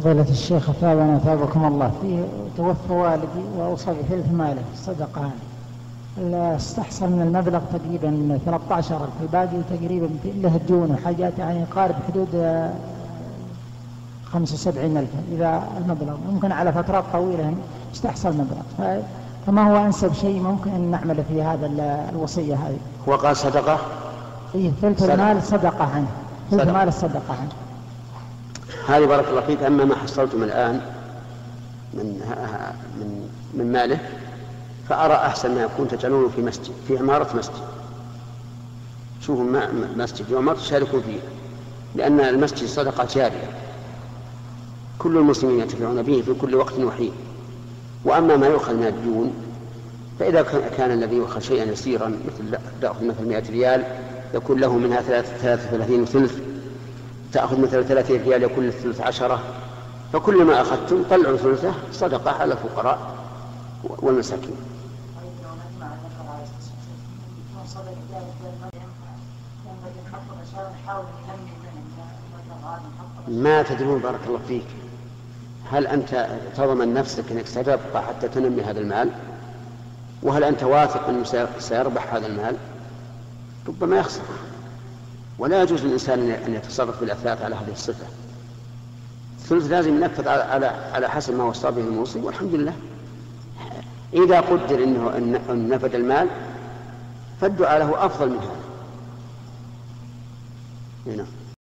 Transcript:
فضيلة الشيخ أثابنا أثابكم الله. في توفى والدي وأوصى بثلث ماله صدقة أستحصل من المبلغ تقريبا 13000 الباقي تقريبا له ديون وحاجات يعني يقارب حدود 75000 إذا المبلغ. ممكن على فترات طويلة أستحصل مبلغ فما هو أنسب شيء ممكن أن نعمله في هذا الوصية هذه؟ هو قال صدقة؟ إيه ثلث المال صدقة عنه. ثلث المال الصدقة عنه. هذه بارك الله فيك أما ما حصلتم الآن من من من ماله فأرى أحسن ما يكون تجعلونه في مسجد في عمارة مسجد. شوفوا مسجد في عمارة تشاركوا فيه لأن المسجد صدقة جارية. كل المسلمين ينتفعون به في كل وقت وحين. وأما ما يؤخذ من الديون فإذا كان الذي يؤخذ شيئا يسيرا مثل تأخذ مثل 100 ريال يكون له منها 33 ثلث تأخذ مثل 30 ريال يكون الثلث عشرة فكل ما أخذتم طلعوا ثلثه صدقة على الفقراء والمساكين. ما تدرون بارك الله فيك. هل أنت تضمن نفسك أنك ستبقى حتى تنمي هذا المال؟ وهل أنت واثق أنه سيربح هذا المال؟ ربما يخسر. ولا يجوز للإنسان أن يتصرف بالأثاث على هذه الصفة. الثلث لازم ينفذ على على حسب ما وصى به الموصي والحمد لله. إذا قدر أنه أن نفذ المال فالدعاء له أفضل من هذا. هنا